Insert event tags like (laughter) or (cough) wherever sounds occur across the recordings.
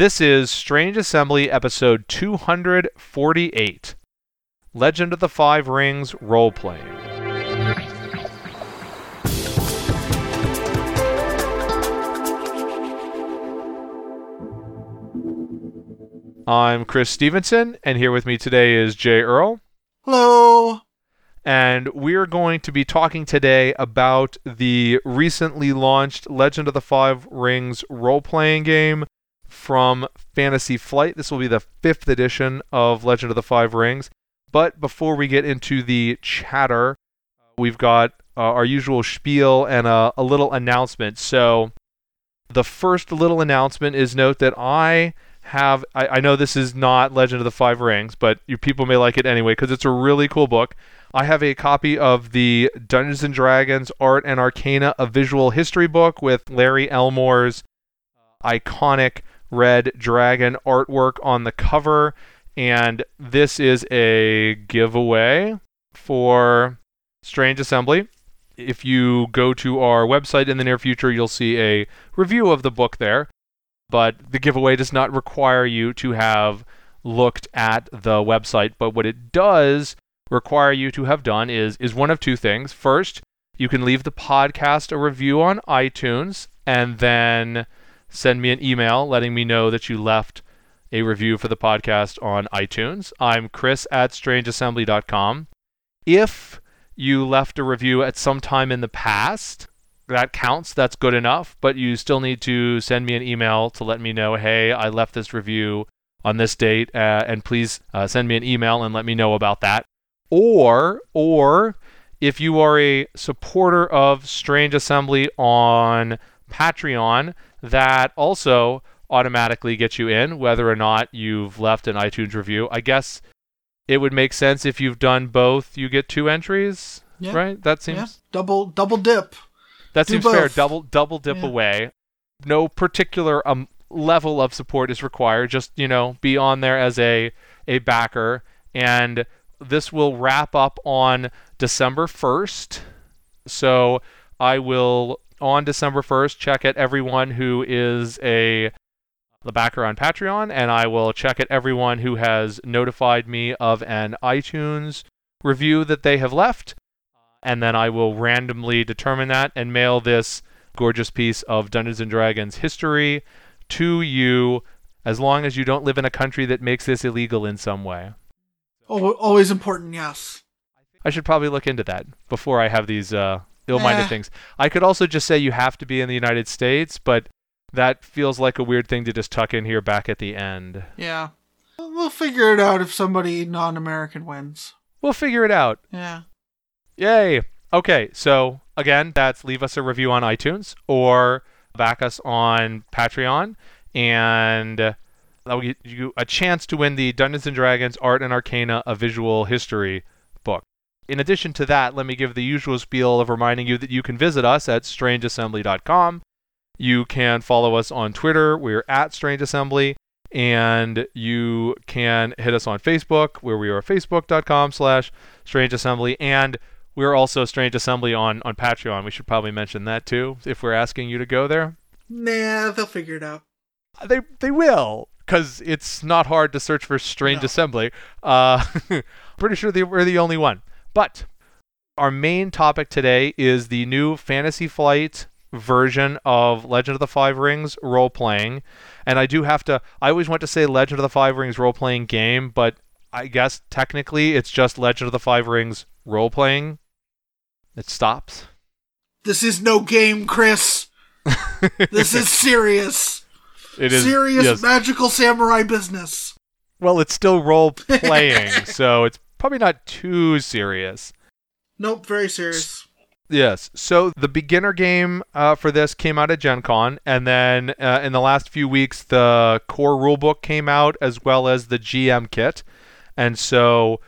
This is Strange Assembly episode 248 Legend of the Five Rings role playing. I'm Chris Stevenson, and here with me today is Jay Earl. Hello. And we're going to be talking today about the recently launched Legend of the Five Rings role playing game from Fantasy Flight. This will be the fifth edition of Legend of the Five Rings. But before we get into the chatter, we've got uh, our usual spiel and a, a little announcement. So, the first little announcement is note that I have I, I, know this is not Legend of the Five Rings, but you people may like it anyway because it's a really cool book. I have a copy of the Dungeons and Dragons Art and Arcana, a visual history book with Larry Elmore's iconic red dragon artwork on the cover. And this is a giveaway for Strange Assembly. If you go to our website in the near future, you'll see a review of the book there. But the giveaway does not require you to have looked at the website. But what it does require you to have done is is one of two things. First, you can leave the podcast a review on iTunes and then send me an email letting me know that you left a review for the podcast on iTunes. I'm Chris at strangeassembly.com. If you left a review at some time in the past, that counts. That's good enough. But you still need to send me an email to let me know, hey, I left this review on this date, uh, and please uh, send me an email and let me know about that or or if you are a supporter of Strange Assembly on Patreon, that also automatically gets you in, whether or not you've left an iTunes review. I guess it would make sense if you've done both, you get two entries, yeah. right? That seems yeah. double double dip. That Do seems both. fair. Double double dip yeah. away. No particular um, level of support is required. Just you know, be on there as a a backer and this will wrap up on December 1st. So I will on December 1st check at everyone who is a the backer on Patreon and I will check at everyone who has notified me of an iTunes review that they have left and then I will randomly determine that and mail this gorgeous piece of Dungeons and Dragons history to you as long as you don't live in a country that makes this illegal in some way. Oh, always important, yes. I should probably look into that before I have these uh, ill-minded things. I could also just say you have to be in the United States, but that feels like a weird thing to just tuck in here back at the end. Yeah. We'll figure it out if somebody non-American wins. We'll figure it out. Yeah. Yay. Okay, so again, that's leave us a review on iTunes or back us on Patreon and that will get you a chance to win the Dungeons and Dragons Art and Arcana, a visual history. In addition to that, let me give the usual spiel of reminding you that you can visit us at strangeassembly.com. You can follow us on Twitter. We're at Strange Assembly. And you can hit us on Facebook, where we are facebook.com slash Strange Assembly. And we're also Strange Assembly on, on Patreon. We should probably mention that too, if we're asking you to go there. Nah, they'll figure it out. They they will because it's not hard to search for strange no. assembly. Uh, (laughs) pretty sure they, we're the only one. But our main topic today is the new Fantasy Flight version of Legend of the Five Rings role playing. And I do have to, I always want to say Legend of the Five Rings role playing game, but I guess technically it's just Legend of the Five Rings role playing. It stops. This is no game, Chris. (laughs) this is serious. It is serious yes. magical samurai business. Well, it's still role playing, (laughs) so it's probably not too serious. Nope, very serious. Yes. So the beginner game uh, for this came out at Gen Con, and then uh, in the last few weeks, the core rulebook came out as well as the GM kit. And so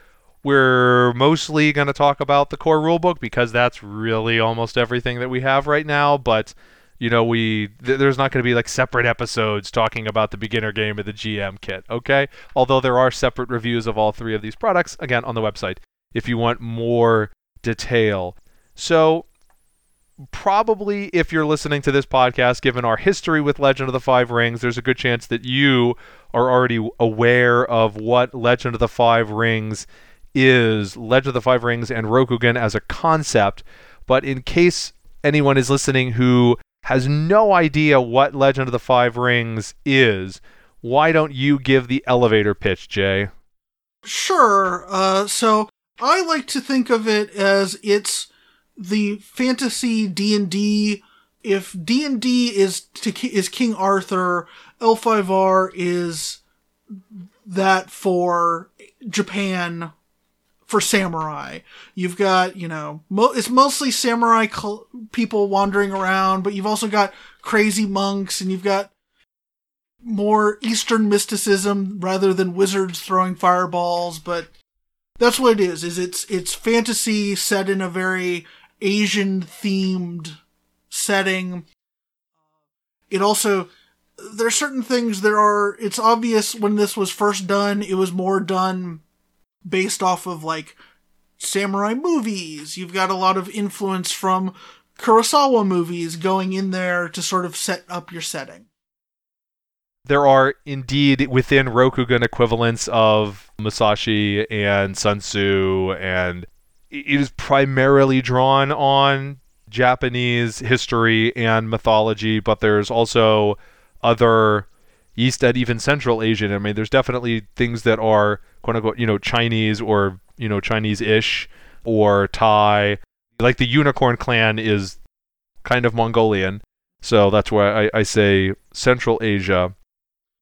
we're mostly going to talk about the core rulebook because that's really almost everything that we have right now. But you know, we th- there's not going to be like separate episodes talking about the beginner game of the GM kit, okay? Although there are separate reviews of all three of these products again on the website if you want more detail. So, probably if you're listening to this podcast, given our history with Legend of the Five Rings, there's a good chance that you are already aware of what Legend of the Five Rings is, Legend of the Five Rings and Rokugan as a concept. But in case anyone is listening who has no idea what Legend of the Five Rings is, why don't you give the elevator pitch, Jay? Sure. Uh, so I like to think of it as it's the fantasy D and D. If D and D is to is King Arthur, L5R is that for Japan for samurai. You've got, you know, mo- it's mostly samurai cl- people wandering around, but you've also got crazy monks and you've got more Eastern mysticism rather than wizards throwing fireballs, but that's what it is, is it's, it's fantasy set in a very Asian themed setting. It also, there are certain things there are, it's obvious when this was first done, it was more done based off of like samurai movies. You've got a lot of influence from Kurosawa movies going in there to sort of set up your setting. There are indeed within Rokugan equivalents of Musashi and Sun Tzu, and it is primarily drawn on Japanese history and mythology, but there's also other East and even Central Asian. I mean, there's definitely things that are quote unquote, you know, Chinese or, you know, Chinese ish or Thai. Like the Unicorn Clan is kind of Mongolian. So that's why I, I say Central Asia.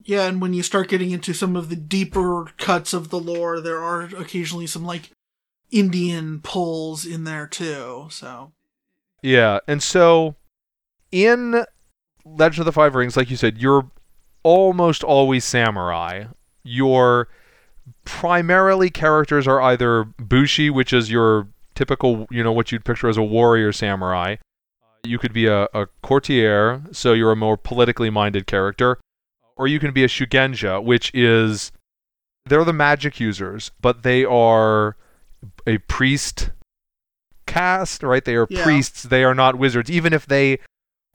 Yeah, and when you start getting into some of the deeper cuts of the lore, there are occasionally some like Indian pulls in there too. So Yeah, and so in Legend of the Five Rings, like you said, you're almost always samurai. You're primarily characters are either bushi, which is your typical, you know, what you'd picture as a warrior samurai. You could be a, a courtier, so you're a more politically minded character, or you can be a shugenja, which is they're the magic users, but they are a priest caste, right? They are Yeah. priests. They are not wizards. Even if they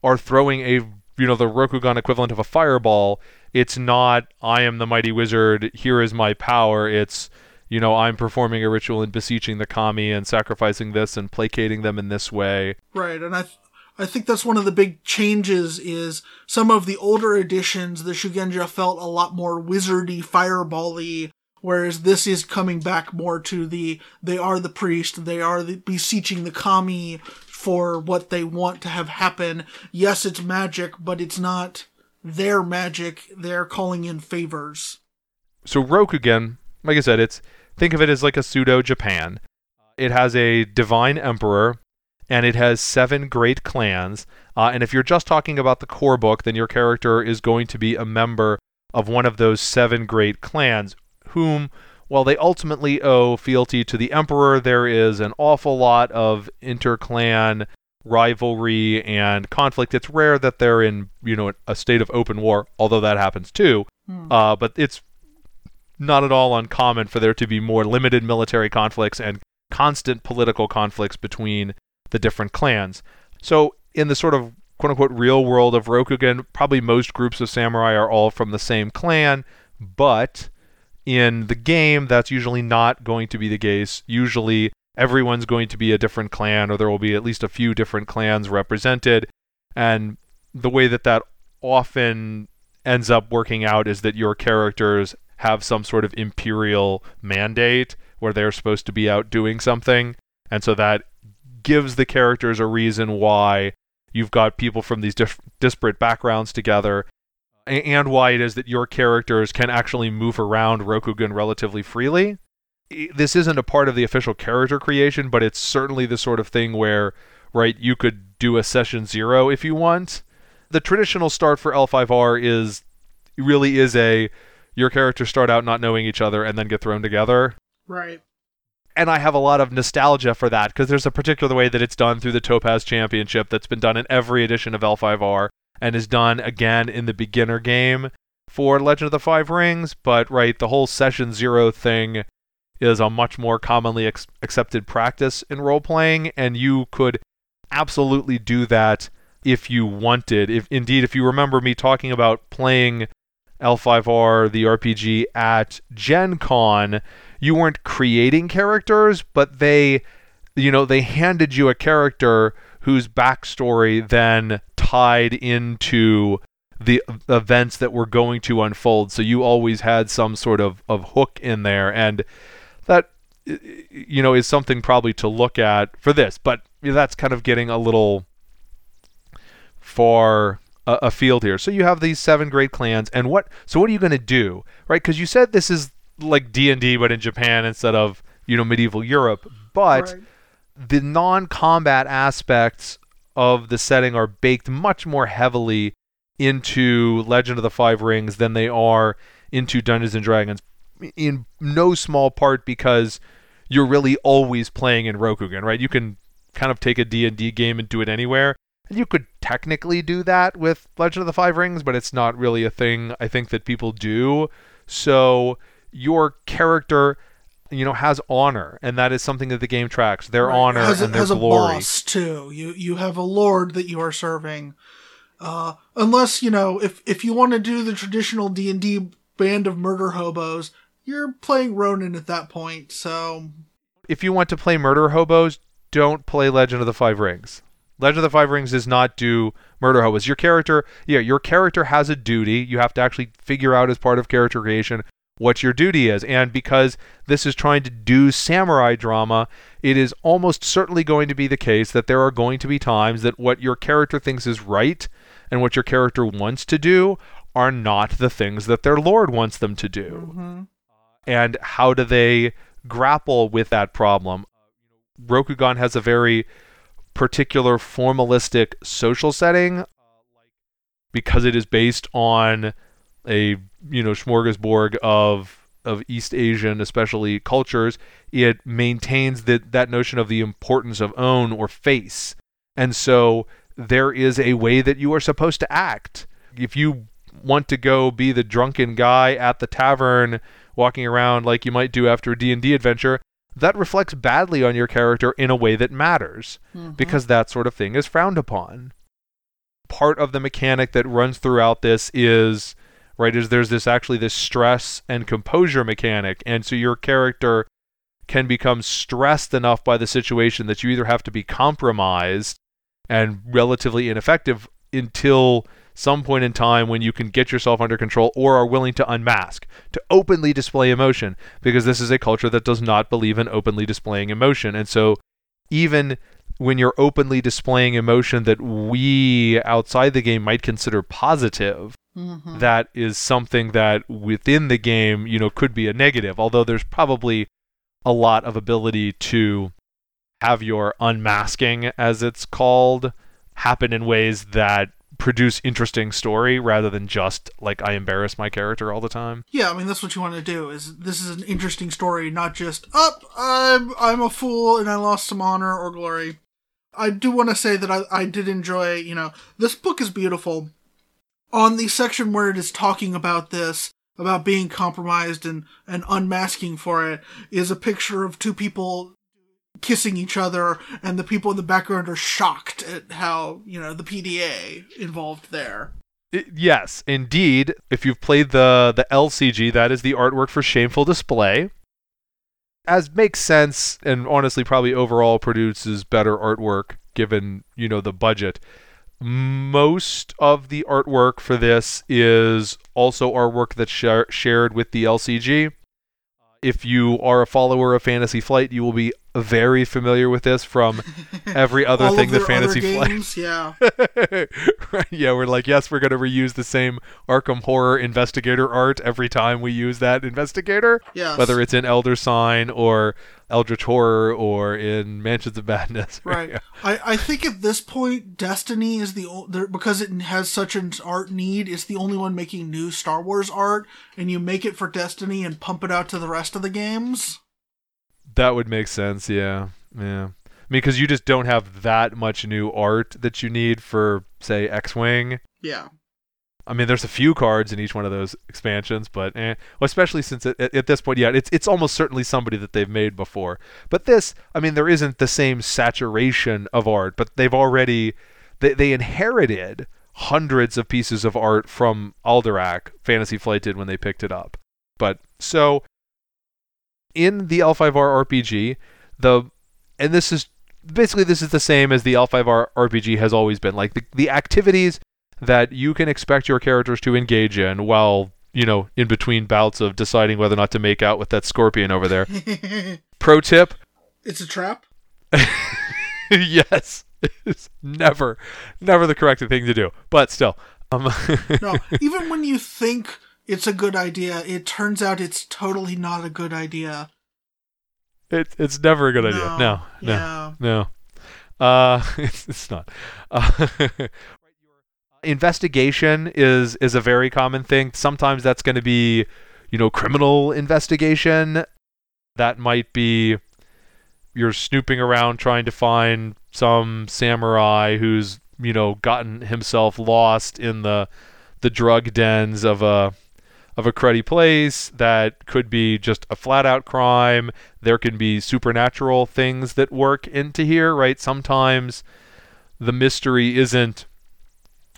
are throwing a you know the Rokugan equivalent of a fireball, it's not I am the mighty wizard. Here is my power. It's you know I'm performing a ritual and beseeching the kami and sacrificing this and placating them in this way. Right, and I th- I think that's one of the big changes is some of the older editions the Shugenja felt a lot more wizardy, firebally, whereas this is coming back more to the they are the priest, they are the, beseeching the kami for what they want to have happen. Yes, it's magic, but it's not their magic. They're calling in favors. So Rokugan, like I said, it's think of it as like a pseudo Japan. It has a divine emperor, and it has seven great clans. Uh, and if you're just talking about the core book, then your character is going to be a member of one of those seven great clans, whom, while they ultimately owe fealty to the emperor, there is an awful lot of interclan rivalry and conflict. It's rare that they're in, you know, a state of open war, although that happens too. Uh, but it's not at all uncommon for there to be more limited military conflicts and constant political conflicts between the different clans. So, in the sort of quote unquote real world of Rokugan, probably most groups of samurai are all from the same clan, but in the game, that's usually not going to be the case. Usually, everyone's going to be a different clan, or there will be at least a few different clans represented. And the way that that often ends up working out is that your characters have some sort of imperial mandate where they're supposed to be out doing something. And so that gives the characters a reason why you've got people from these dif- disparate backgrounds together and why it is that your characters can actually move around Rokugan relatively freely. This isn't a part of the official character creation, but it's certainly the sort of thing where, right, you could do a session zero if you want. The traditional start for L5R is really is a your characters start out not knowing each other and then get thrown together Right. and I have a lot of nostalgia for that because there's a particular way that it's done through the Topaz Championship that's been done in every edition of L5R and is done again in the beginner game for Legend of the Five Rings. But right, the whole session zero thing is a much more commonly ex- accepted practice in role playing, and you could absolutely do that if you wanted. If indeed, if you remember me talking about playing L5R, the RPG at Gen Con, you weren't creating characters, but they, you know, they handed you a character whose backstory then tied into the events that were going to unfold. So you always had some sort of, of hook in there. And that, you know, is something probably to look at for this. But that's kind of getting a little far uh, afield here. So you have these seven great clans. And what, so what are you going to do? Right? Because you said this is like D&D, but in Japan instead of, you know, medieval Europe. But. Right the non-combat aspects of the setting are baked much more heavily into Legend of the Five Rings than they are into Dungeons and Dragons in no small part because you're really always playing in Rokugan, right? You can kind of take a D&D game and do it anywhere. And you could technically do that with Legend of the Five Rings, but it's not really a thing I think that people do. So your character you know has honor and that is something that the game tracks their right. honor has and their has glory. a boss too. You you have a lord that you are serving. Uh, unless you know if if you want to do the traditional d&d band of murder hobos you're playing ronin at that point so. If you want to play murder hobos don't play legend of the five rings. Legend of the five rings does not do murder hobos. Your character yeah your character has a duty. You have to actually figure out as part of character creation what your duty is. And because this is trying to do samurai drama, it is almost certainly going to be the case that there are going to be times that what your character thinks is right and what your character wants to do are not the things that their lord wants them to do. Mm-hmm. And how do they grapple with that problem? Rokugan has a very particular formalistic social setting because it is based on a you know smorgasbord of of East Asian, especially cultures, it maintains that that notion of the importance of own or face, and so there is a way that you are supposed to act. If you want to go be the drunken guy at the tavern, walking around like you might do after a D and D adventure, that reflects badly on your character in a way that matters, mm-hmm. because that sort of thing is frowned upon. Part of the mechanic that runs throughout this is right? Is there's this actually this stress and composure mechanic, and so your character can become stressed enough by the situation that you either have to be compromised and relatively ineffective until some point in time when you can get yourself under control or are willing to unmask, to openly display emotion, because this is a culture that does not believe in openly displaying emotion. And so, even when you're openly displaying emotion that we outside the game might consider positive, mm-hmm. that is something that within the game, you know, could be a negative. Although there's probably a lot of ability to have your unmasking, as it's called, happen in ways that produce interesting story rather than just like I embarrass my character all the time. Yeah, I mean that's what you want to do. Is this is an interesting story, not just up. Oh, I'm I'm a fool and I lost some honor or glory. I do want to say that I, I did enjoy. You know, this book is beautiful, on the section where it is talking about this, about being compromised and, and unmasking for it, is a picture of two people kissing each other, and the people in the background are shocked at how, you know, the PDA involved there. yes, indeed. If you've played the, the LCG, that is the artwork for Shameful Display. As makes sense, and honestly, probably overall produces better artwork given, you know, the budget most of the artwork for this is also artwork that's sh- shared with the LCG. If you are a follower of Fantasy Flight, you will be very familiar with this from every (laughs) other thing that Fantasy Flight. (laughs) Yeah. right, yeah, we're like, yes, we're going to reuse the same Arkham Horror investigator art every time we use that investigator. Yes. Whether it's in Elder Sign or Eldritch Horror or in Mansions of Madness. (laughs) Right. Yeah. I, I think at this point, Destiny is the because it has such an art need. It's the only one making new Star Wars art, and you make it for Destiny and pump it out to the rest of the games. That would make sense. Yeah, yeah. I mean, because you just don't have that much new art that you need for, say, X-wing. Yeah. I mean, there's a few cards in each one of those expansions, but eh. well, especially since it, at this point, yeah, it's it's almost certainly somebody that they've made before. But this, I mean, there isn't the same saturation of art, but they've already they, they inherited hundreds of pieces of art from Alderac. Fantasy Flight did when they picked it up. But so in the L5R RPG, the and this is basically this is the same as the L5R RPG has always been. Like the, the activities that you can expect your characters to engage in while, you know, in between bouts of deciding whether or not to make out with that scorpion over there. (laughs) Pro tip It's a trap? (laughs) yes. It's never, never the correct thing to do. But still. Um, (laughs) no, even when you think it's a good idea, it turns out it's totally not a good idea. It, it's never a good idea. No, no, yeah. no. Uh, (laughs) it's, it's not. Uh, (laughs) investigation is is a very common thing. Sometimes that's going to be, you know, criminal investigation. That might be you're snooping around trying to find some samurai who's you know gotten himself lost in the the drug dens of a of a cruddy place that could be just a flat out crime there can be supernatural things that work into here right sometimes the mystery isn't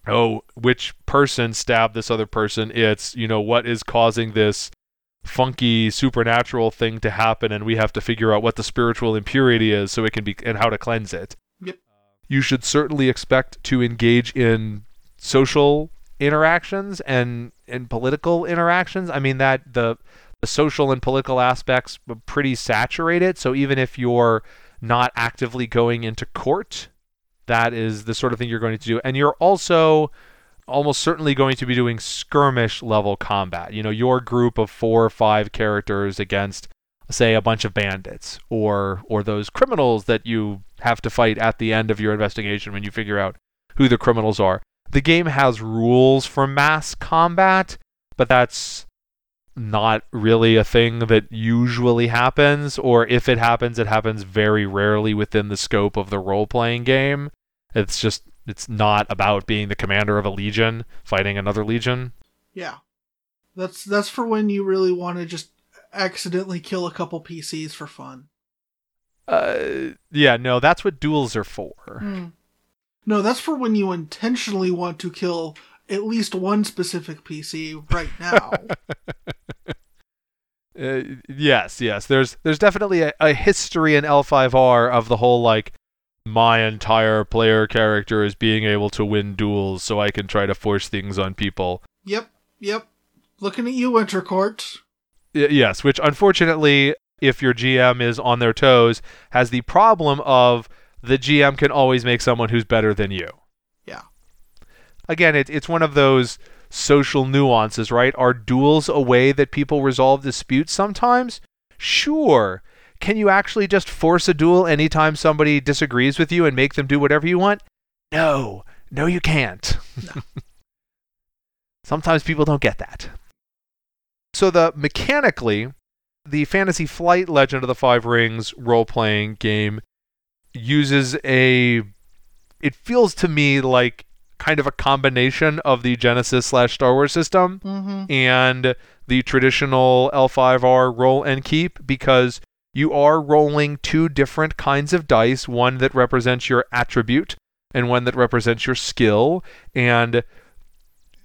oh, which person stabbed this other person. It's, you know, what is causing this funky supernatural thing to happen and we have to figure out what the spiritual impurity is so it can be and how to cleanse it. Yep. You should certainly expect to engage in social interactions and and political interactions. I mean that the the social and political aspects are pretty saturated, so even if you're not actively going into court, that is the sort of thing you're going to do. And you're also almost certainly going to be doing skirmish level combat. You know, your group of four or five characters against say a bunch of bandits or or those criminals that you have to fight at the end of your investigation when you figure out who the criminals are. The game has rules for mass combat, but that's not really a thing that usually happens, or if it happens, it happens very rarely within the scope of the role playing game. It's just it's not about being the commander of a legion fighting another legion. Yeah. That's that's for when you really want to just accidentally kill a couple PCs for fun. Uh yeah, no, that's what duels are for. Mm. No, that's for when you intentionally want to kill at least one specific PC right (laughs) now. uh, yes, yes. There's there's definitely a, a history in L5R of the whole like my entire player character is being able to win duels so I can try to force things on people. Yep, yep. Looking at you, Wintercourt. Y- yes, which unfortunately, if your GM is on their toes, has the problem of the GM can always make someone who's better than you. Yeah. Again, it, it's one of those social nuances, right? Are duels a way that people resolve disputes sometimes? Sure. Can you actually just force a duel anytime somebody disagrees with you and make them do whatever you want? No. No, you can't. No. (laughs) Sometimes people don't get that. So the mechanically, the Fantasy Flight Legend of the Five Rings role-playing game uses a it feels to me like kind of a combination of the Genesys slash Star Wars system mm-hmm. and the traditional L5R roll and keep because you are rolling two different kinds of dice one that represents your attribute and one that represents your skill. And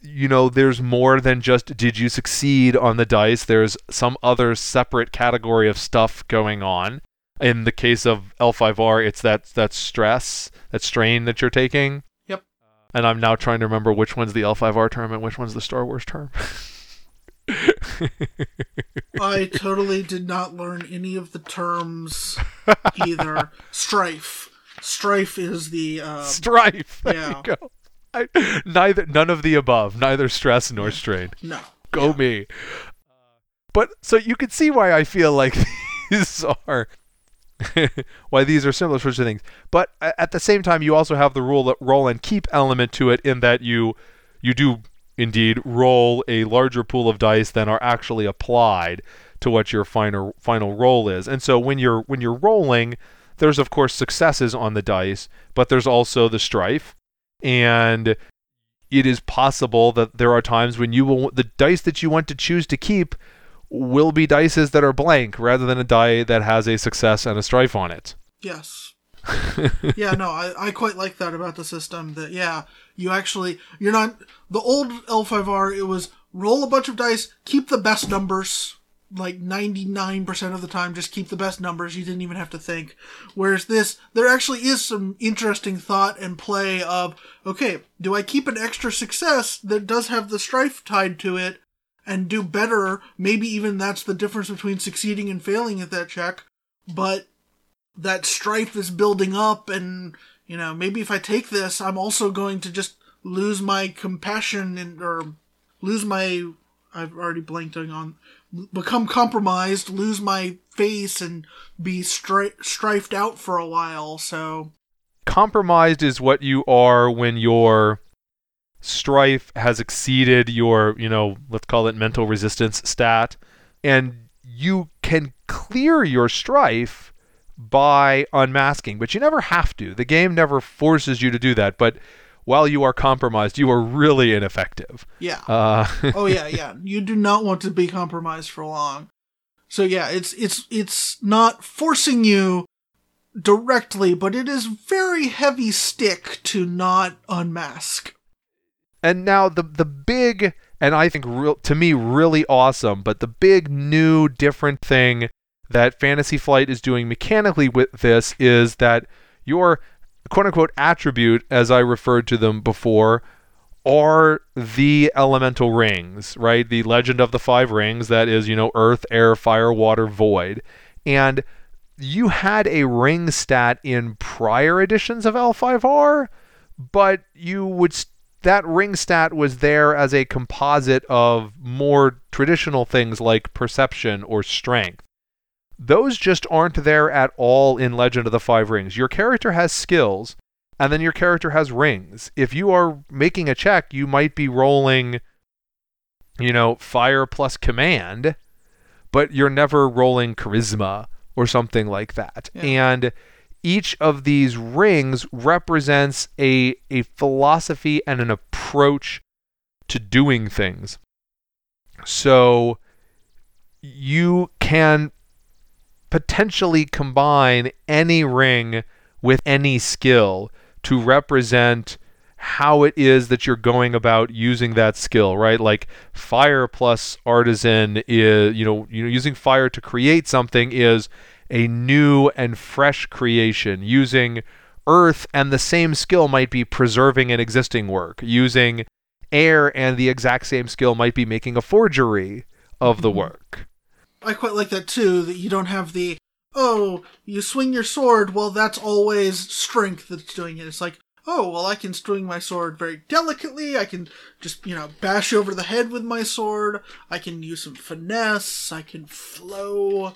you know, there's more than just did you succeed on the dice. There's some other separate category of stuff going on. In the case of L5R, it's that that stress, that strain that you're taking. Yep. And I'm now trying to remember which one's the L5R term and which one's the Star Wars term. (laughs) I totally did not learn any of the terms either. Strife. Strife is the uh, strife. There yeah. you go. I, neither, none of the above. Neither stress nor strain. No. Go yeah. me. But so you can see why I feel like (laughs) these are (laughs) why these are similar sorts of things. But at the same time, you also have the rule roll and keep element to it in that you you do indeed roll a larger pool of dice than are actually applied to what your final final roll is. And so when you're when you're rolling, there's of course successes on the dice, but there's also the strife. And it is possible that there are times when you will the dice that you want to choose to keep will be dices that are blank rather than a die that has a success and a strife on it. Yes. (laughs) yeah, no, I, I quite like that about the system. That yeah, you actually you're not the old L5R. It was roll a bunch of dice, keep the best numbers. Like ninety nine percent of the time, just keep the best numbers. You didn't even have to think. Whereas this, there actually is some interesting thought and play of okay, do I keep an extra success that does have the strife tied to it, and do better? Maybe even that's the difference between succeeding and failing at that check. But that strife is building up and you know maybe if i take this i'm also going to just lose my compassion and or lose my i've already blanked on become compromised lose my face and be stri- strifed out for a while so compromised is what you are when your strife has exceeded your you know let's call it mental resistance stat and you can clear your strife by unmasking, but you never have to. The game never forces you to do that. But while you are compromised, you are really ineffective. Yeah. Uh, (laughs) oh yeah, yeah. You do not want to be compromised for long. So yeah, it's it's it's not forcing you directly, but it is very heavy stick to not unmask. And now the the big and I think real to me really awesome, but the big new different thing that Fantasy Flight is doing mechanically with this is that your quote unquote attribute, as I referred to them before, are the elemental rings, right? The legend of the five rings that is, you know, earth, air, fire, water, void. And you had a ring stat in prior editions of L5R, but you would that ring stat was there as a composite of more traditional things like perception or strength. Those just aren't there at all in Legend of the Five Rings. Your character has skills, and then your character has rings. If you are making a check, you might be rolling, you know, fire plus command, but you're never rolling charisma or something like that. Yeah. And each of these rings represents a, a philosophy and an approach to doing things. So you can potentially combine any ring with any skill to represent how it is that you're going about using that skill, right? Like fire plus artisan is, you know, you know, using fire to create something is a new and fresh creation. Using earth and the same skill might be preserving an existing work. Using air and the exact same skill might be making a forgery of the mm-hmm. work. I quite like that too, that you don't have the, oh, you swing your sword, well, that's always strength that's doing it. It's like, oh, well, I can swing my sword very delicately. I can just, you know, bash over the head with my sword. I can use some finesse. I can flow.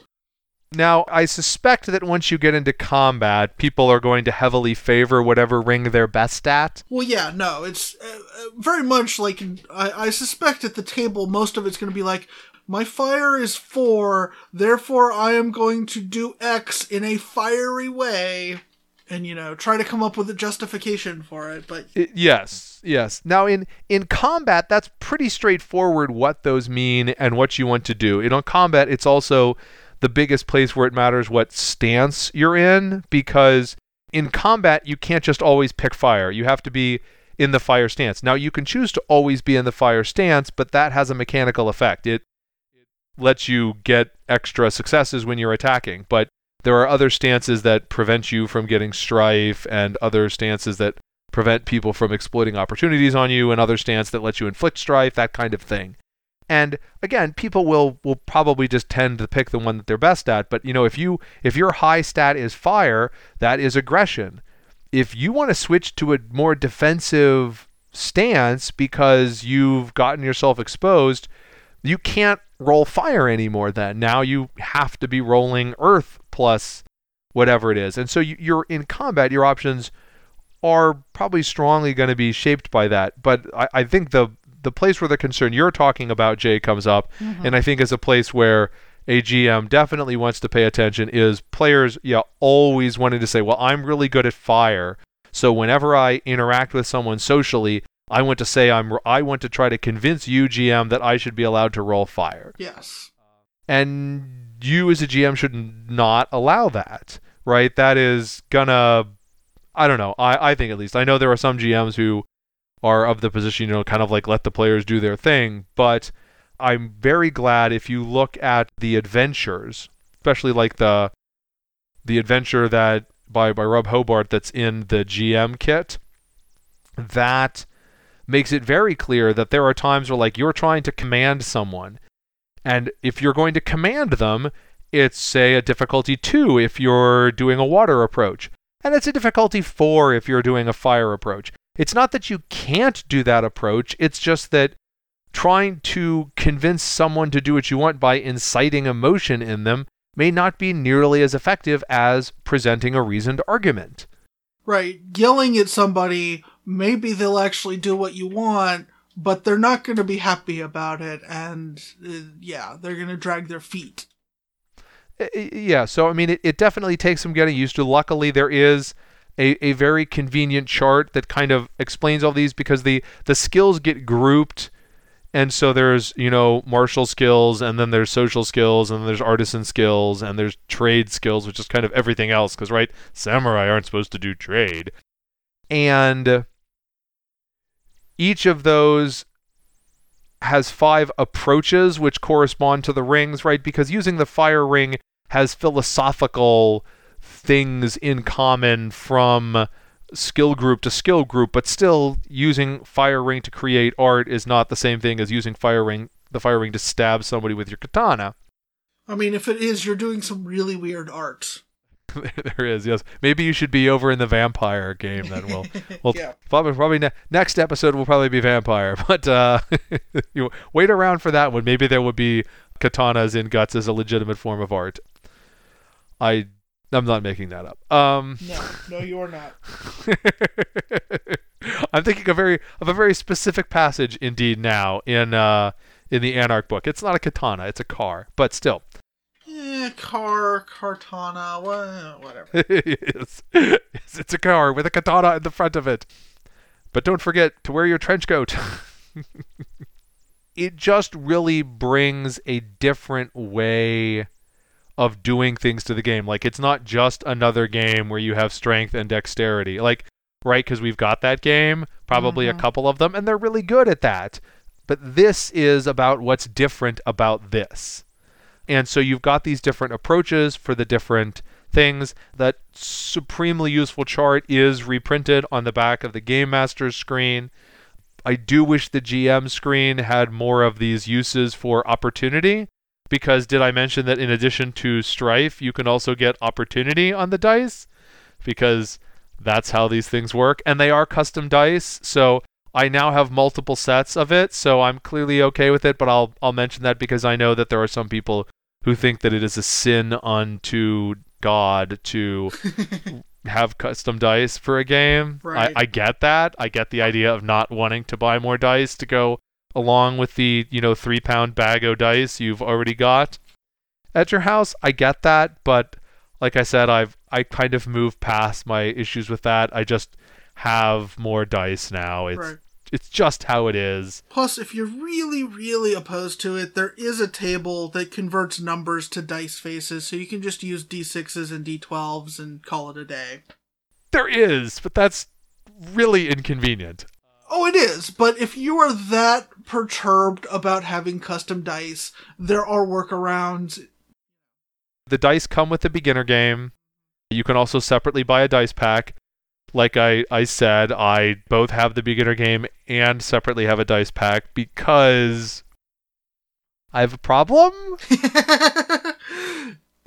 Now, I suspect that once you get into combat, people are going to heavily favor whatever ring they're best at. Well, yeah, no, it's uh, uh very much like I, I, suspect at the table, most of it's going to be like, my fire is four, therefore I am going to do X in a fiery way. And you know, try to come up with a justification for it, but it, yes, yes. Now in in combat, that's pretty straightforward what those mean and what you want to do. In combat, it's also the biggest place where it matters what stance you're in because in combat you can't just always pick fire. You have to be in the fire stance. Now you can choose to always be in the fire stance, but that has a mechanical effect. It lets you get extra successes when you're attacking. But there are other stances that prevent you from getting strife, and other stances that prevent people from exploiting opportunities on you, and other stance that lets you inflict strife, that kind of thing. And again, people will will probably just tend to pick the one that they're best at. But you know, if you if your high stat is fire, that is aggression. If you want to switch to a more defensive stance because you've gotten yourself exposed, you can't roll fire anymore then. Now you have to be rolling earth plus whatever it is. And so you, are in combat, your options are probably strongly going to be shaped by that. But I, I, think the the place where the concern you're talking about, Jay, comes up, mm-hmm. and I think is a place where a GM definitely wants to pay attention is players yeah always wanting to say, well, I'm really good at fire. So whenever I interact with someone socially, I want to say I'm I want to try to convince you GM that I should be allowed to roll fire. Yes. And you as a GM should not allow that, right? That is gonna I don't know. I, I think at least. I know there are some GMs who are of the position, you know, kind of like let the players do their thing, but I'm very glad if you look at the adventures, especially like the the adventure that by by Rob Hobart that's in the GM kit, that makes it very clear that there are times where like you're trying to command someone. And if you're going to command them it's say a difficulty 2 if you're doing a water approach. And it's a difficulty 4 if you're doing a fire approach it's not that you can't do that approach it's just that trying to convince someone to do what you want by inciting emotion in them may not be nearly as effective as presenting a reasoned argument Right. Yelling at somebody, maybe they'll actually do what you want, but they're not going to be happy about it. And uh, yeah, they're going to drag their feet. Yeah. So, I mean, it, it definitely takes some getting used to. Luckily, there is. A, a very convenient chart that kind of explains all these because the, the skills get grouped. And so there's you know martial skills and then there's social skills and there's artisan skills and there's trade skills which is kind of everything else because right samurai aren't supposed to do trade. And each of those has five approaches which correspond to the rings right because using the fire ring has philosophical things in common from skill group to skill group, but still using fire ring to create art is not the same thing as using fire ring the fire ring to stab somebody with your katana. I mean, if it is, you're doing some really weird art. (laughs) there is, yes. Maybe you should be over in the vampire game then. We'll, (laughs) we'll Yeah. probably, probably ne- next episode will probably be vampire, (laughs) but uh, you wait around for that one. Maybe there would be katanas in guts as a legitimate form of art. I, I'm not making that up. Um, No, no, you are not. (laughs) I'm thinking a very of a very specific passage indeed now in uh in the Anarch book. It's not a katana, it's a car, but still. Eh, car, Cartana, whatever. (laughs) it's, it's it's a car with a katana in the front of it. But don't forget to wear your trench coat. (laughs) it just really brings a different way of doing things to the game. Like it's not just another game where you have strength and dexterity. Like right because we've got that game, probably Mhm. a couple of them and they're really good at that. But this is about what's different about this. And so you've got these different approaches for the different things. That supremely useful chart is reprinted on the back of the Game Master's screen. I do wish the GM screen had more of these uses for opportunity because did I mention that in addition to strife, you can also get opportunity on the dice? Because that's how these things work. And they are custom dice, so I now have multiple sets of it, so I'm clearly okay with it, but I'll I'll mention that because I know that there are some people who think that it is a sin unto God to (laughs) have custom dice for a game. Right. I, I get that. I get the idea of not wanting to buy more dice to go along with the, you know, three pound bag of dice you've already got at your house. I get that, but like I said, I've I kind of moved past my issues with that. I just have more dice now. It's Right. it's just how it is. Plus, if you're really, really opposed to it, there is a table that converts numbers to dice faces, so you can just use d6s and d12s and call it a day. There is, but that's really inconvenient. Oh, it is, but if you are that perturbed about having custom dice, there are workarounds. The dice come with the beginner game. You can also separately buy a dice pack. Like I, I said, I both have the beginner game and separately have a dice pack because I have a problem. (laughs)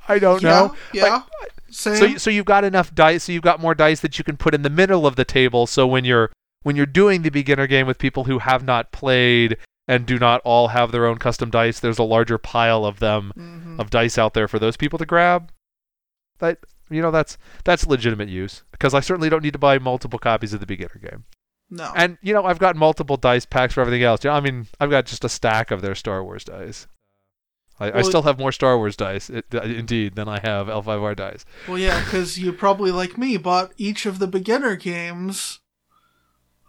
I don't know. Yeah, Like, so so you've got enough dice so you've got more dice that you can put in the middle of the table so when you're when you're doing the beginner game with people who have not played and do not all have their own custom dice there's a larger pile of them Mhm. of dice out there for those people to grab that you know that's that's legitimate use because I certainly don't need to buy multiple copies of the beginner game no. and you know I've got multiple dice packs for everything else You know, I mean I've got just a stack of their Star Wars dice I, I still have more Star Wars dice, it, indeed, than I have L5R dice. Well, yeah, because you probably, like me, bought each of the beginner games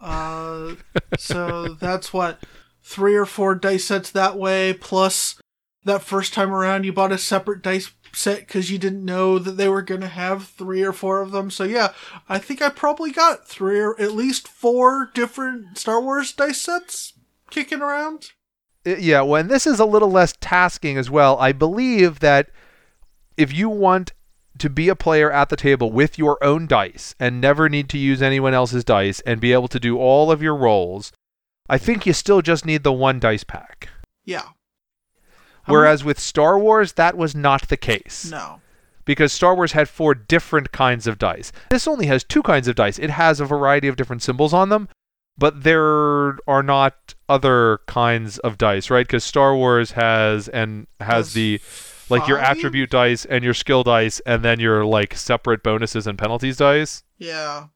Uh, so that's what three or four dice sets that way. Plus, that first time around, you bought a separate dice set because you didn't know that they were going to have three or four of them. So yeah, I think I probably got three or at least four different Star Wars dice sets kicking around. Yeah, well, and this is a little less tasking as well. I believe that if you want to be a player at the table with your own dice and never need to use anyone else's dice and be able to do all of your rolls, I think you still just need the one dice pack. Yeah. Whereas with Star Wars, that was not the case. No. Because Star Wars had four different kinds of dice. This only has two kinds of dice. It has a variety of different symbols on them, but there are not other kinds of dice, right? Because Star Wars has and has Has the like your five? attribute dice and your skill dice and then your like separate bonuses and penalties dice. Yeah.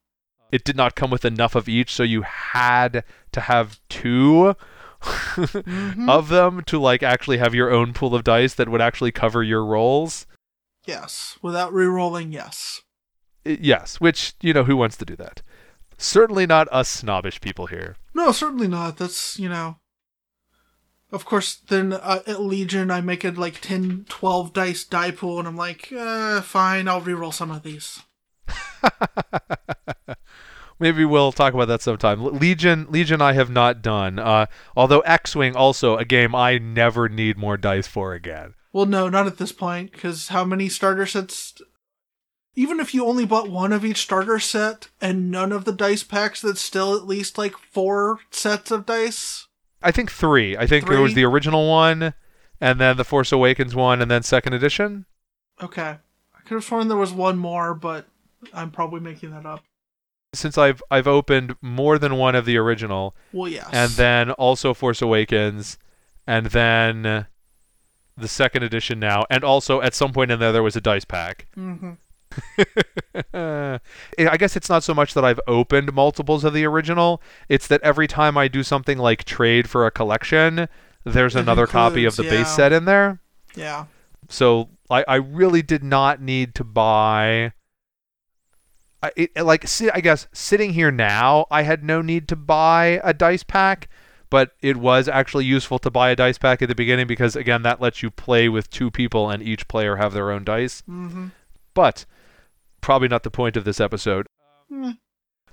It did not come with enough of each, so you had to have two Mhm. (laughs) of them to like actually have your own pool of dice that would actually cover your rolls. Yes. Without re-rolling, yes. I- Yes, which, you know, who wants to do that? Certainly not us snobbish people here. No, certainly not. That's, you know. Of course, then uh, at Legion, I make it like 10, 12 dice die pool, and I'm like, uh, fine, I'll reroll some of these. (laughs) Maybe we'll talk about that sometime. Legion, Legion, I have not done. Uh, although X-wing, also a game I never need more dice for again. Well, no, not at this point, because how many starter sets. Even if you only bought one of each starter set and none of the dice packs, that's still at least like four sets of dice. I think three. I think there was the original one, and then the Force Awakens one, and then second edition. Okay. I could have sworn there was one more, but I'm probably making that up. Since I've I've opened more than one of the original, Well, yes. and then also Force Awakens, and then the second edition now, and also at some point in there there was a dice pack. hmm (laughs) I guess it's not so much that I've opened multiples of the original; it's that every time I do something like trade for a collection, there's It another copy of includes, the base set in there. Yeah. So I, I really did not need to buy. I, it, like I guess sitting here now, I had no need to buy a dice pack, but it was actually useful to buy a dice pack at the beginning because again that lets you play with two people and each player have their own dice. hmm But probably not the point of this episode. Mm.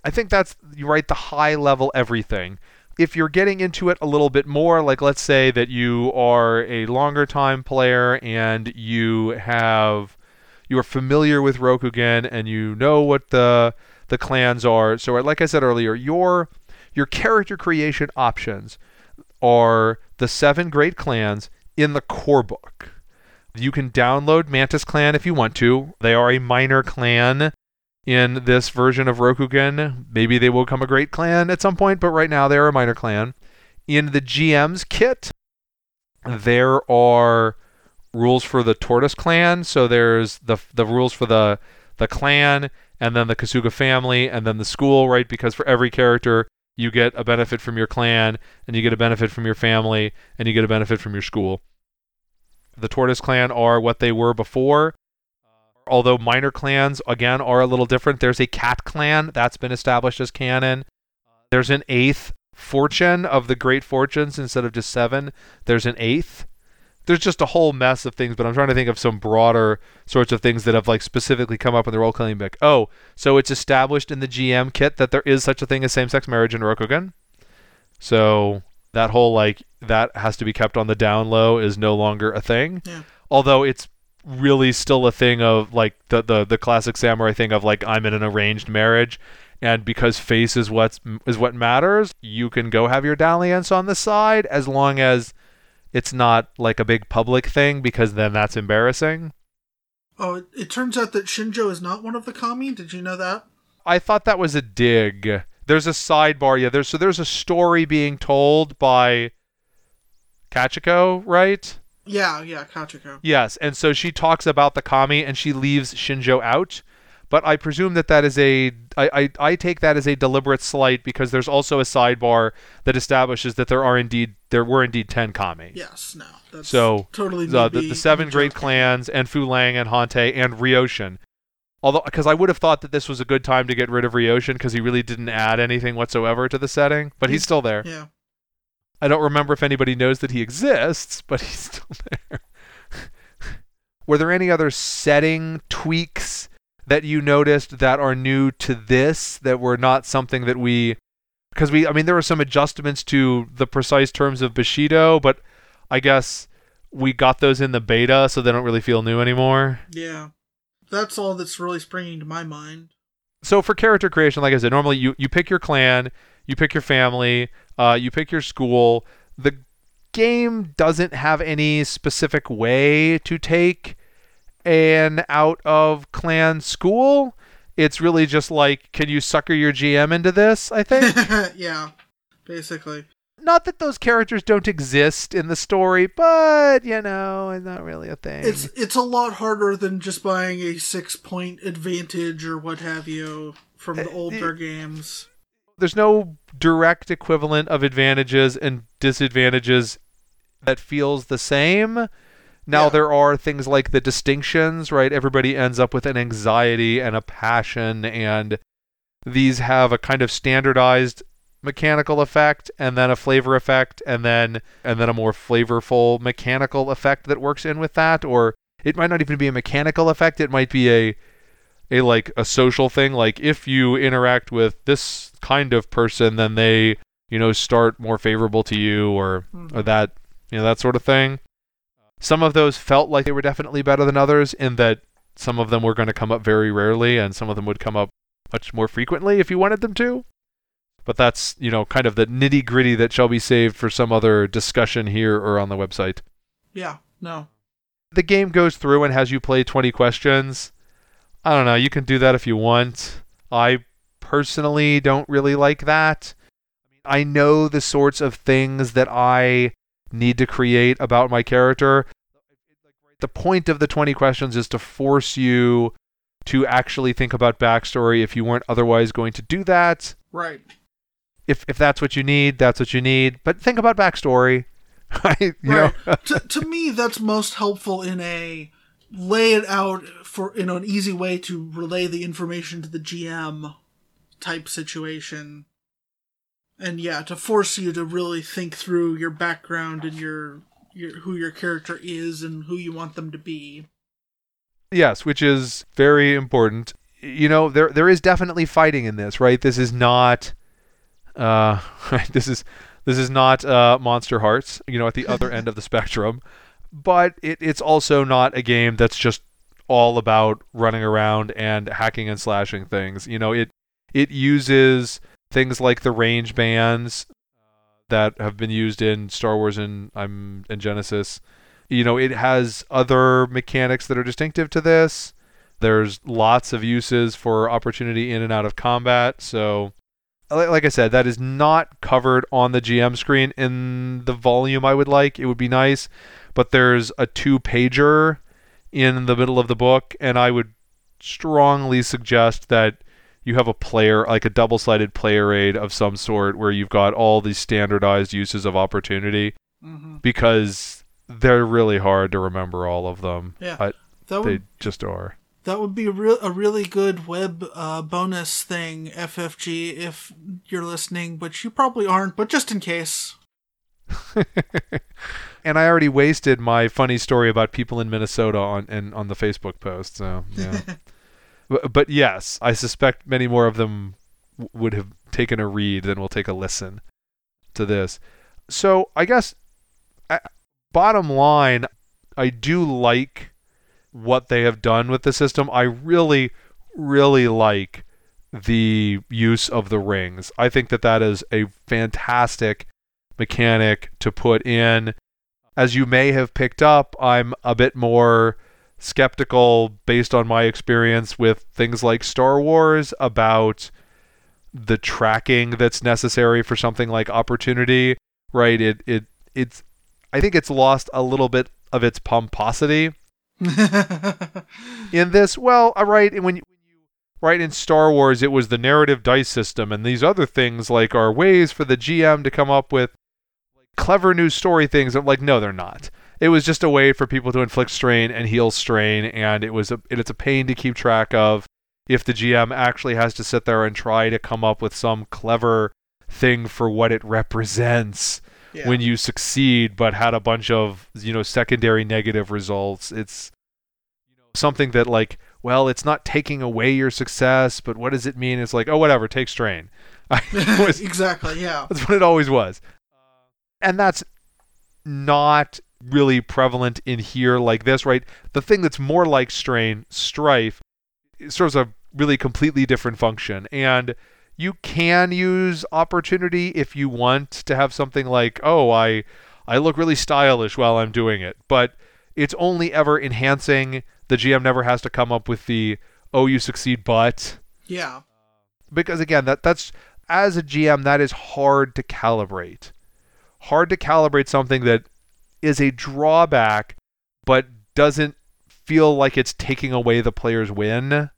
I think that's you right the high level everything. If you're getting into it a little bit more, like let's say that you are a longer time player and you have you are familiar with Rokugan and you know what the the clans are. So like I said earlier, your your character creation options are the seven great clans in the core book. You can download Mantis Clan if you want to. They are a minor clan in this version of Rokugan. Maybe they will become a great clan at some point, but right now they're a minor clan. In the GM's kit, there are rules for the Tortoise clan. So there's the the rules for the the clan, and then the Kasuga family, and then the school, right? Because for every character, you get a benefit from your clan, and you get a benefit from your family, and you get a benefit from your school. The Tortoise clan are what they were before. Although minor clans again are a little different there's a cat clan that's been established as canon. There's an eighth fortune of the great fortunes instead of just seven. There's an eighth. There's just a whole mess of things but i'm trying to think of some broader sorts of things that have like specifically come up in the role playing book. Oh so it's established in the gm kit that there is such a thing as same-sex marriage in rokugan. So that whole like that has to be kept on the down low is no longer a thing Yeah. although it's really still a thing of like the, the the classic samurai thing of like I'm in an arranged marriage and because face is what's is what matters you can go have your dalliance on the side as long as it's not like a big public thing because then that's embarrassing Oh, it, it turns out that Shinjo is not one of the kami. Did you know that? I thought that was a dig there's a sidebar yeah there's so there's a story being told by Kachiko right Yeah, yeah, Kachiko. Yes, and so she talks about the kami and she leaves Shinjo out. But I presume that that is a I, I, I take that as a deliberate slight because there's also a sidebar that establishes that there are indeed there were indeed ten kami. Yes, no. That's So totally the, the, the seven great clans and Fu Leng and Hantei and Ryoshun Although, because I would have thought that this was a good time to get rid of Ryoshun because he really didn't add anything whatsoever to the setting, but he's mm, still there. Yeah. I don't remember if anybody knows that he exists, but he's (laughs) still there. Were there any other setting tweaks that you noticed that are new to this that were not something that we because we I mean there were some adjustments to the precise terms of Bushido, but I guess we got those in the beta so they don't really feel new anymore. Yeah. That's all that's really springing to my mind. So for character creation, like I said, normally you, you pick your clan, you pick your family, uh, you pick your school. The game doesn't have any specific way to take an out of clan school. It's really just like, can you sucker your GM into this? I think. (laughs) yeah. Basically. Not that those characters don't exist in the story, but you know, it's not really a thing. It's it's a lot harder than just buying a six point advantage or what have you from eh, the older games. There's no direct equivalent of advantages and disadvantages that feels the same. Now Yeah. there are things like the distinctions, right? Everybody ends up with an anxiety and a passion and these have a kind of standardized mechanical effect and then a flavor effect and then and then a more flavorful mechanical effect that works in with that. Or it might not even be a mechanical effect. It might be a a like a social thing. Like if you interact with this kind of person then they you know start more favorable to you or or mm-hmm. that you know that sort of thing. Some of those felt like they were definitely better than others in that some of them were going to come up very rarely and some of them would come up much more frequently if you wanted them to but that's you know kind of the nitty gritty that shall be saved for some other discussion here or on the website Yeah. No. the game goes through and has you play 20 questions. I don't know, you can do that if you want. I personally don't really like that. I know the sorts of things that I need to create about my character. The point of the 20 questions is to force you to actually think about backstory if you weren't otherwise going to do that. Right. If if that's what you need, that's what you need. But think about backstory. (laughs) Right? You know? right. (laughs) to, to me, that's most helpful in a lay it out for you know an easy way to relay the information to the GM type situation. And yeah, to force you to really think through your background and your your who your character is and who you want them to be. Yes, which is very important. You know, there there is definitely fighting in this, right? This is not uh (laughs) this is this is not uh Monster Hearts, you know, at the other end of the spectrum. But it, it's also not a game that's just all about running around and hacking and slashing things. You know, it it uses things like the range bands that have been used in Star Wars and I'm and Genesys you know it has other mechanics that are distinctive to this there's lots of uses for opportunity in and out of combat so like i said that is not covered on the gm screen in the volume i would like it would be nice but there's a two pager in the middle of the book and i would strongly suggest that you have a player like a double-sided player aid of some sort where you've got all these standardized uses of opportunity Mm-hmm. because they're really hard to remember all of them. Yeah. I, they would just are. That would be a real a really good web uh, bonus thing, FFG, if you're listening, which you probably aren't, but just in case. (laughs) and I already wasted my funny story about people in Minnesota on and on the Facebook post. So yeah. (laughs) but, but yes, I suspect many more of them w- would have taken a read than will take a listen to this. So I guess uh, bottom line, I do like what they have done with the system. I really, really like the use of the rings. I think that that is a fantastic mechanic to put in. As you may have picked up, I'm a bit more skeptical based on my experience with things like Star Wars about the tracking that's necessary for something like opportunity, right? It it it's I think it's lost a little bit of its pomposity (laughs) in this. Well, all right, and when you right in Star Wars, it was the narrative dice system, and these other things like are ways for the GM to come up with clever new story things. I'm like, no, they're not. It was just a way for people to inflict strain and heal strain, and it was a it's a pain to keep track of. if the GM actually has to sit there and try to come up with some clever thing for what it represents Yeah. when you succeed but had a bunch of you know secondary negative results it's you know something that like well it's not taking away your success but what does it mean it's like oh whatever take strain (laughs) (laughs) was- exactly. Yeah. (laughs) that's what it always was uh, and that's not really prevalent in here like this right the thing that's more like strain strife serves a really completely different function and you can use opportunity if you want to have something like oh i i look really stylish while i'm doing it but it's only ever enhancing the gm never has to come up with the oh you succeed but Yeah. because again that that's as a GM that is hard to calibrate. Hard to calibrate something that is a drawback but doesn't feel like it's taking away the player's win.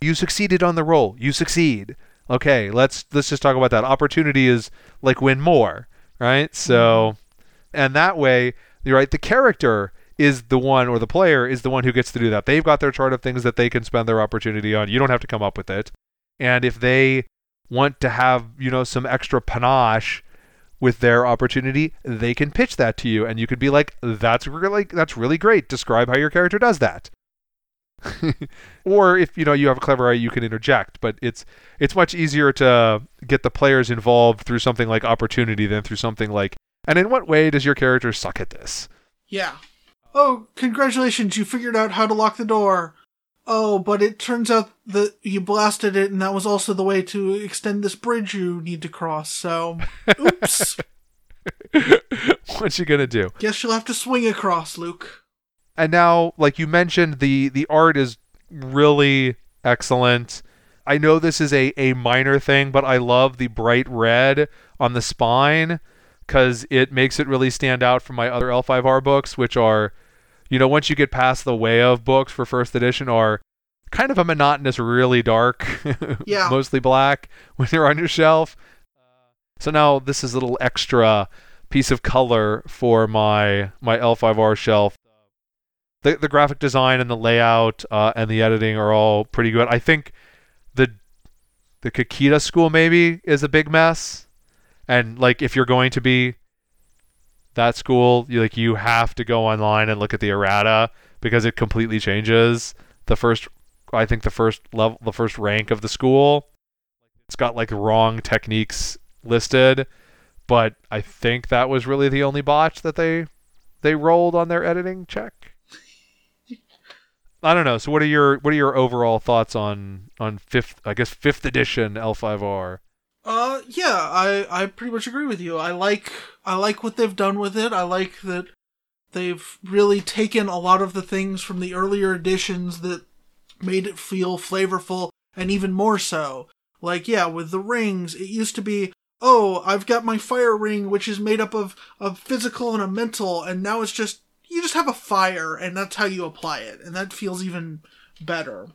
You succeeded on the roll. You succeed. Okay, let's let's just talk about that. Opportunity is like win more, right? Mm-hmm. So and that way, you're right, the character is the one or the player is the one who gets to do that. They've got their chart of things that they can spend their opportunity on. You don't have to come up with it. And if they want to have, you know, some extra panache with their opportunity, they can pitch that to you and you could be like, that's really that's really great. Describe how your character does that. (laughs) or if you know you have a clever eye, you can interject. But it's it's much easier to get the players involved through something like opportunity than through something like. And in what way does your character suck at this? Yeah. Oh, congratulations, you figured out how to lock the door. Oh, but it turns out that you blasted it, and that was also the way to extend this bridge you need to cross, so. Oops. (laughs) What's you gonna do? Guess you'll have to swing across, Luke. And now like you mentioned the the art is really excellent. I know this is a a minor thing but i love the bright red on the spine because it makes it really stand out from my other l5r books which are you know once you get past the way of books for first edition are kind of a monotonous really dark (laughs) Yeah. mostly black when they're on your shelf. So now this is a little extra piece of color for my my l5r shelf the the graphic design and the layout uh, and the editing are all pretty good. I think the the Kakita school maybe is a big mess, and like if you're going to be that school, you like you have to go online and look at the errata because it completely changes the first. I think the first level, the first rank of the school, it's got like wrong techniques listed, but I think that was really the only botch that they they rolled on their editing check. I don't know. So what are your what are your overall thoughts on on fifth I guess fifth edition L5R? Uh, yeah, I I pretty much agree with you. I like I like what they've done with it. I like that they've really taken a lot of the things from the earlier editions that made it feel flavorful, and even more so. Like, yeah, with the rings, it used to be, oh, I've got my fire ring, which is made up of a physical and a mental, and now it's just you just have a fire, and that's how you apply it, and that feels even better.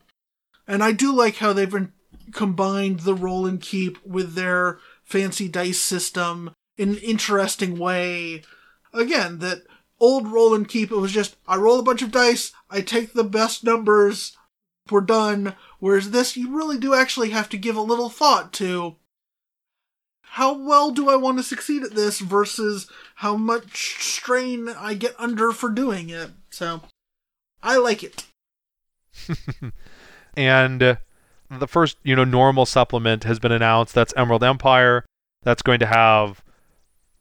And I do like how they've been combined the roll and keep with their fancy dice system in an interesting way. Again, that old roll and keep, it was just, I roll a bunch of dice, I take the best numbers, we're done. Whereas this, you really do actually have to give a little thought to how well do I want to succeed at this versus how much strain I get under for doing it. So, I like it. (laughs) And uh, the first, you know, normal supplement has been announced. That's Emerald Empire. That's going to have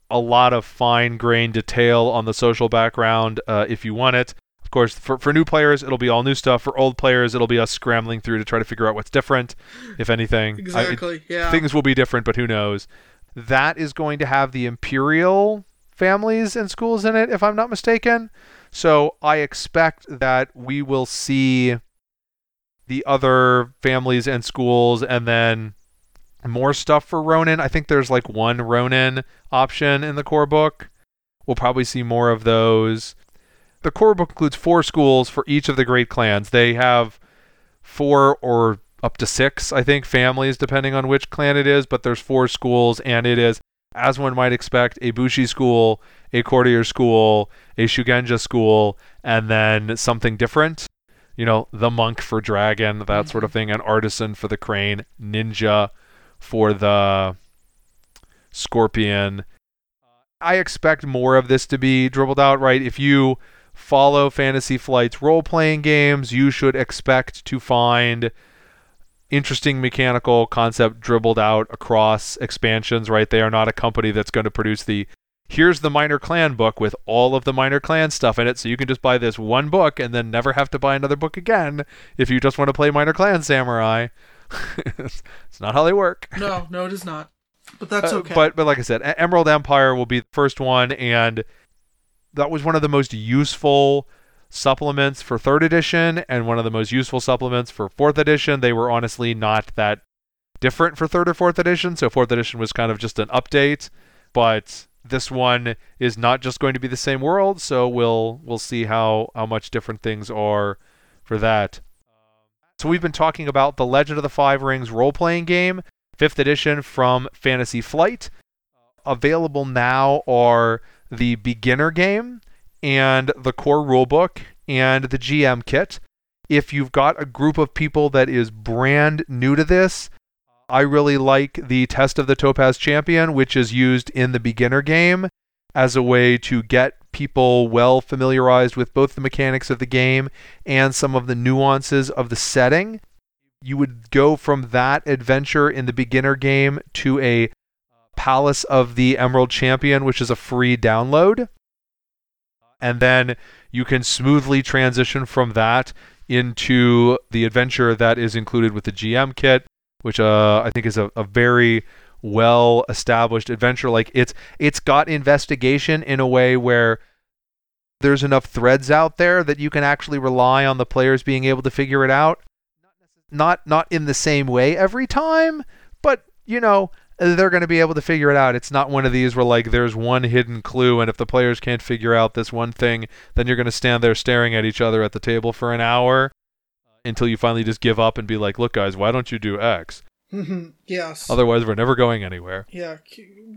a lot of fine grained detail on the social background uh, if you want it. Of course, for, for new players, it'll be all new stuff. For old players, it'll be us scrambling through to try to figure out what's different, if anything. I- it- Exactly, yeah. things will be different, but who knows? That is going to have the Imperial families and schools in it, if I'm not mistaken. So I expect that we will see the other families and schools and then more stuff for Ronin. I think there's like one Ronin option in the core book. We'll probably see more of those. The core book includes four schools for each of the great clans. They have four or up to six, I think, families, depending on which clan it is, but there's four schools, and it is, as one might expect, a Bushi school, a courtier school, a Shugenja school, and then something different. you know, the monk for dragon, that sort of mm-hmm. thing, an artisan for the crane, ninja for the scorpion. I expect more of this to be dribbled out, right? If you follow Fantasy Flight's role playing games, you should expect to find interesting mechanical concept dribbled out across expansions, right? They are not a company that's going to produce the here's the minor clan book with all of the minor clan stuff in it so you can just buy this one book and then never have to buy another book again if you just want to play minor clan samurai (laughs) it's not how they work (laughs) No, no, it is not. But that's Uh, okay. but but like i said emerald empire will be the first one and that was one of the most useful supplements for third edition and one of the most useful supplements for fourth edition. They were honestly not that different for third or fourth edition so fourth edition was kind of just an update. But this one is not just going to be the same world so we'll we'll see how how much different things are for that. So we've been talking about the legend of the five rings role-playing game fifth edition from fantasy flight. Available now are the beginner game and the core rulebook and the gm kit if you've got a group of people that is brand new to this I really like the Test of the Topaz Champion, which is used in the beginner game as a way to get people well familiarized with both the mechanics of the game and some of the nuances of the setting. You would go from that adventure in the beginner game to a Palace of the Emerald Champion, which is a free download. And then you can smoothly transition from that into the adventure that is included with the GM kit which uh, I think is a, a very well established adventure. Like it's it's got investigation in a way where there's enough threads out there that you can actually rely on the players being able to figure it out. Not not in the same way every time, but you know they're going to be able to figure it out. It's not one of these where like there's one hidden clue and if the players can't figure out this one thing, then you're going to stand there staring at each other at the table for an hour until you finally just give up and be like, "Look, guys, why don't you do X? Mhm, yes. Otherwise, we're never going anywhere." yeah.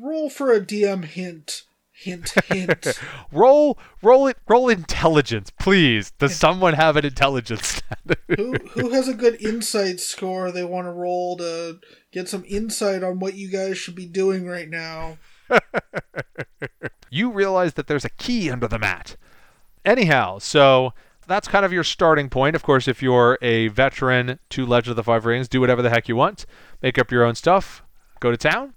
Roll for a DM hint. Hint, hint. (laughs) roll, roll it, roll intelligence, please. Does someone have an intelligence stat? who who has a good insight score they want to roll to get some insight on what you guys should be doing right now? (laughs) you realize that there's a key under the mat. Anyhow, so that's kind of your starting point. Of course, if you're a veteran to Legend of the Five Rings, do whatever the heck you want. Make up your own stuff. Go to town.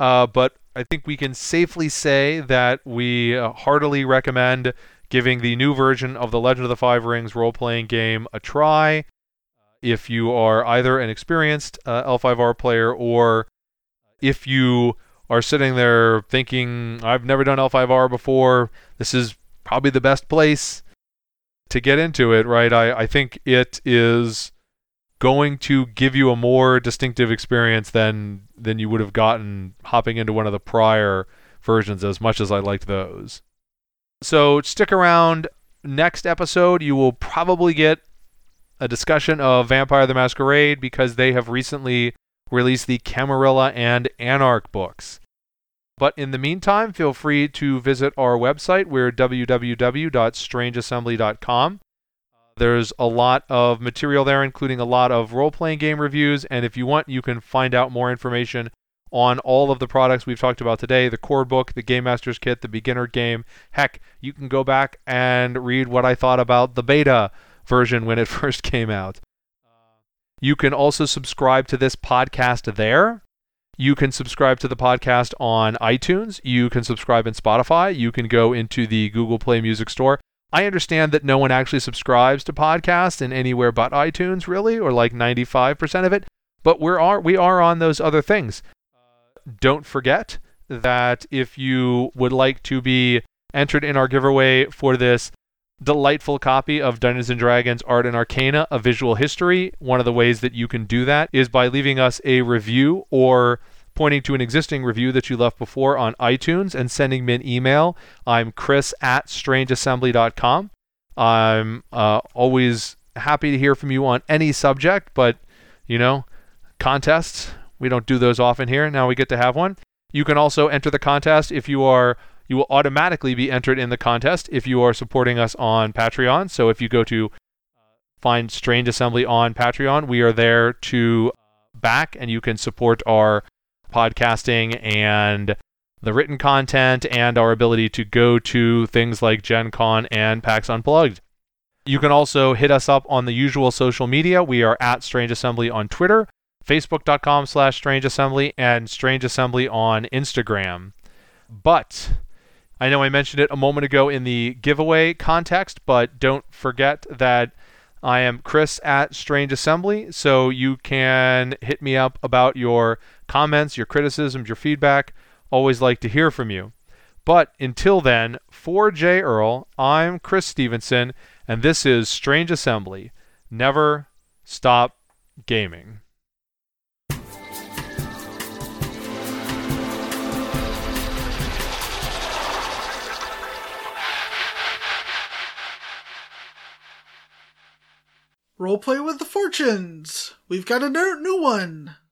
Uh, but I think we can safely say that we uh, heartily recommend giving the new version of the Legend of the Five Rings role playing game a try. If you are either an experienced uh, L5R player or if you are sitting there thinking, I've never done L5R before, this is probably the best place to get into it, right? I, I think it is going to give you a more distinctive experience than than you would have gotten hopping into one of the prior versions as much as I liked those. So stick around next episode you will probably get a discussion of Vampire the Masquerade because they have recently released the Camarilla and Anarch books. But in the meantime, feel free to visit our website. We're www.strangeassembly.com. There's a lot of material there, including a lot of role playing game reviews. And if you want, you can find out more information on all of the products we've talked about today the core book, the Game Master's Kit, the beginner game. Heck, you can go back and read what I thought about the beta version when it (laughs) first came out. You can also subscribe to this podcast there. You can subscribe to the podcast on iTunes. You can subscribe in Spotify. You can go into the Google Play Music Store. I understand that no one actually subscribes to podcasts in anywhere but iTunes, really, or like 95% of it. But we are we are on those other things. Uh, don't forget that if you would like to be entered in our giveaway for this delightful copy of Dungeons and Dragons Art and Arcana, a visual history. One of the ways that you can do that is by leaving us a review or pointing to an existing review that you left before on iTunes and sending me an email. I'm chris at strangeassembly.com. I'm uh, always happy to hear from you on any subject, but, you know, contests, we don't do those often here. Now we get to have one. You can also enter the contest if you are you will automatically be entered in the contest if you are supporting us on Patreon. So if you go to find Strange Assembly on Patreon. We are there to back, and you can support our podcasting and the written content and our ability to go to things like Gen Con and PAX Unplugged. You can also hit us up on the usual social media. We are at Strange Assembly on Twitter, facebook.com slash Strange Assembly, and Strange Assembly on Instagram. But I know I mentioned it a moment ago in the giveaway context, but don't forget that I am Chris at Strange Assembly, so you can hit me up about your comments, your criticisms, your feedback. Always like to hear from you. But until then, for J. Earl, I'm Chris Stevenson and this is Strange Assembly. Never stop gaming. Roleplay with the fortunes. We've got a new one.